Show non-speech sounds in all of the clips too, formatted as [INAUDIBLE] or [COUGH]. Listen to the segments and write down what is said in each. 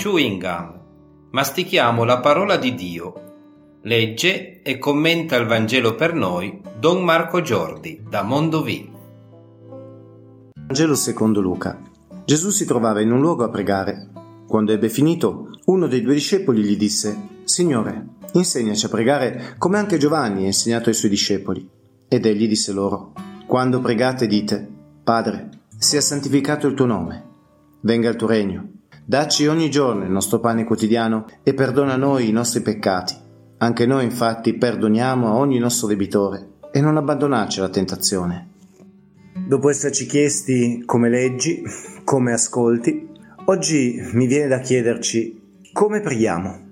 Chewing gum. Mastichiamo la parola di Dio. Legge e commenta il Vangelo per noi Don Marco Giordi da Mondovì. Vangelo secondo Luca. Gesù si trovava in un luogo a pregare. Quando ebbe finito, uno dei due discepoli gli disse: Signore, insegnaci a pregare come anche Giovanni ha insegnato ai suoi discepoli. Ed egli disse loro: Quando pregate dite: Padre, sia santificato il tuo nome, venga il tuo regno. Dacci ogni giorno il nostro pane quotidiano e perdona noi i nostri peccati anche noi infatti perdoniamo a ogni nostro debitore e non abbandonarci alla tentazione. Dopo esserci chiesti come leggi, [LAUGHS] come ascolti, oggi mi viene da chiederci come preghiamo.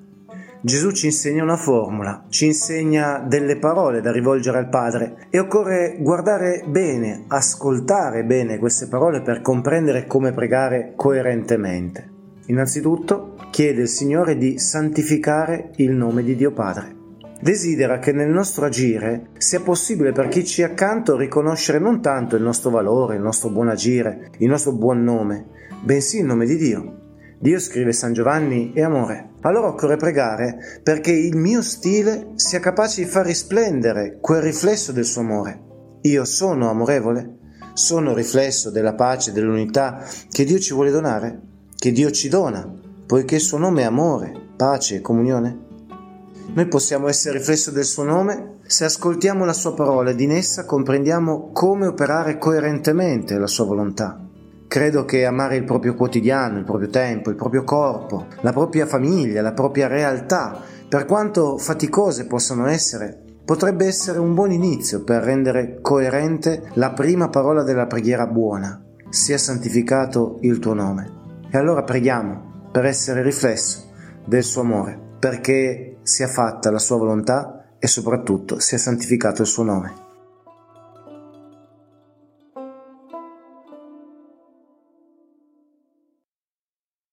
Gesù ci insegna una formula, ci insegna delle parole da rivolgere al Padre e occorre guardare bene, ascoltare bene queste parole per comprendere come pregare coerentemente. Innanzitutto chiede il Signore di santificare il nome di Dio Padre. Desidera che nel nostro agire sia possibile per chi ci è accanto riconoscere non tanto il nostro valore, il nostro buon agire, il nostro buon nome, bensì il nome di Dio. Dio scrive San Giovanni è amore. Allora occorre pregare perché il mio stile sia capace di far risplendere quel riflesso del suo amore. Io sono amorevole? Sono riflesso della pace dell'unità che Dio ci vuole donare? Che Dio ci dona, poiché il suo nome è amore, pace e comunione. Noi possiamo essere riflesso del suo nome se ascoltiamo la sua parola ed in essa comprendiamo come operare coerentemente la sua volontà. Credo che amare il proprio quotidiano, il proprio tempo, il proprio corpo, la propria famiglia, la propria realtà, per quanto faticose possano essere, potrebbe essere un buon inizio per rendere coerente la prima parola della preghiera buona. Sia santificato il tuo nome. E allora preghiamo per essere riflesso del suo amore, perché sia fatta la sua volontà e soprattutto sia santificato il suo nome.